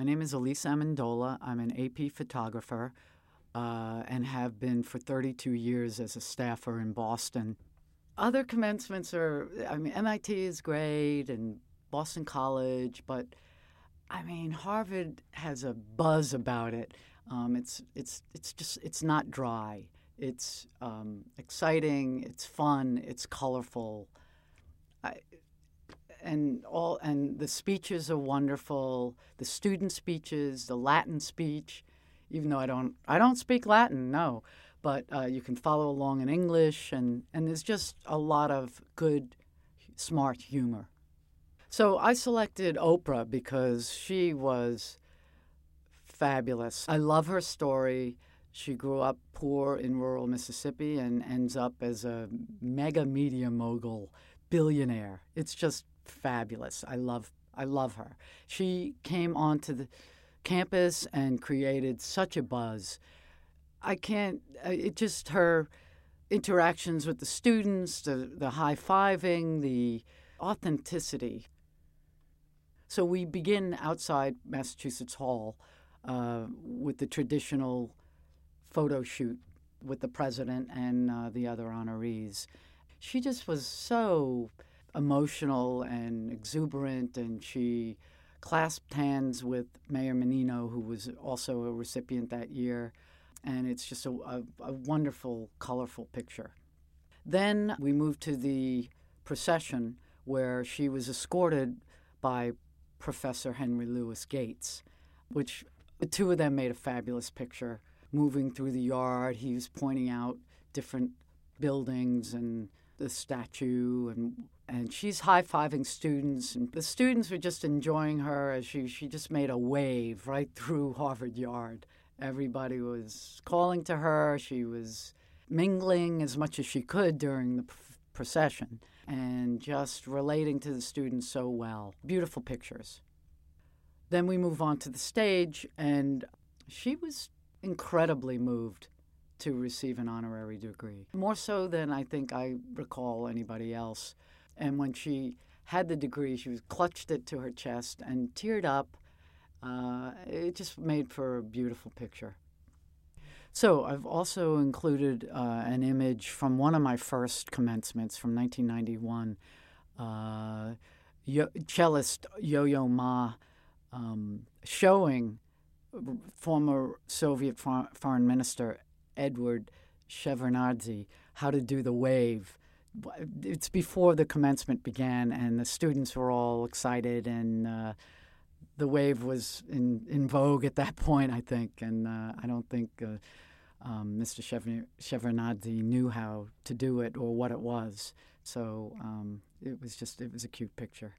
My name is Elise Amendola. I'm an AP photographer uh, and have been for 32 years as a staffer in Boston. Other commencements are, I mean, MIT is great and Boston College, but I mean, Harvard has a buzz about it. Um, it's it's it's just it's not dry. It's um, exciting. It's fun. It's colorful. I, and all and the speeches are wonderful. The student speeches, the Latin speech, even though I don't I don't speak Latin, no, but uh, you can follow along in English, and and there's just a lot of good, smart humor. So I selected Oprah because she was fabulous. I love her story. She grew up poor in rural Mississippi and ends up as a mega media mogul, billionaire. It's just fabulous. I love I love her. She came onto the campus and created such a buzz. I can't it just her interactions with the students, the the high-fiving, the authenticity so we begin outside Massachusetts Hall uh, with the traditional photo shoot with the president and uh, the other honorees. She just was so emotional and exuberant, and she clasped hands with Mayor Menino, who was also a recipient that year. And it's just a, a, a wonderful, colorful picture. Then we moved to the procession where she was escorted by Professor Henry Louis Gates, which the two of them made a fabulous picture. Moving through the yard, he was pointing out different buildings and the statue and and she's high-fiving students and the students were just enjoying her as she she just made a wave right through Harvard Yard. Everybody was calling to her. She was mingling as much as she could during the procession and just relating to the students so well. Beautiful pictures. Then we move on to the stage, and she was incredibly moved to receive an honorary degree, more so than I think I recall anybody else. And when she had the degree, she was clutched it to her chest and teared up. Uh, it just made for a beautiful picture. So I've also included uh, an image from one of my first commencements from 1991. Uh, yo- cellist Yo-Yo Ma um, showing former Soviet Foreign Minister Edward Shevardnadze how to do the wave. It's before the commencement began, and the students were all excited, and uh, the wave was in, in vogue at that point, I think, and uh, I don't think uh, um, Mr. Shevardnadze knew how to do it or what it was. So um, it was just it was a cute picture.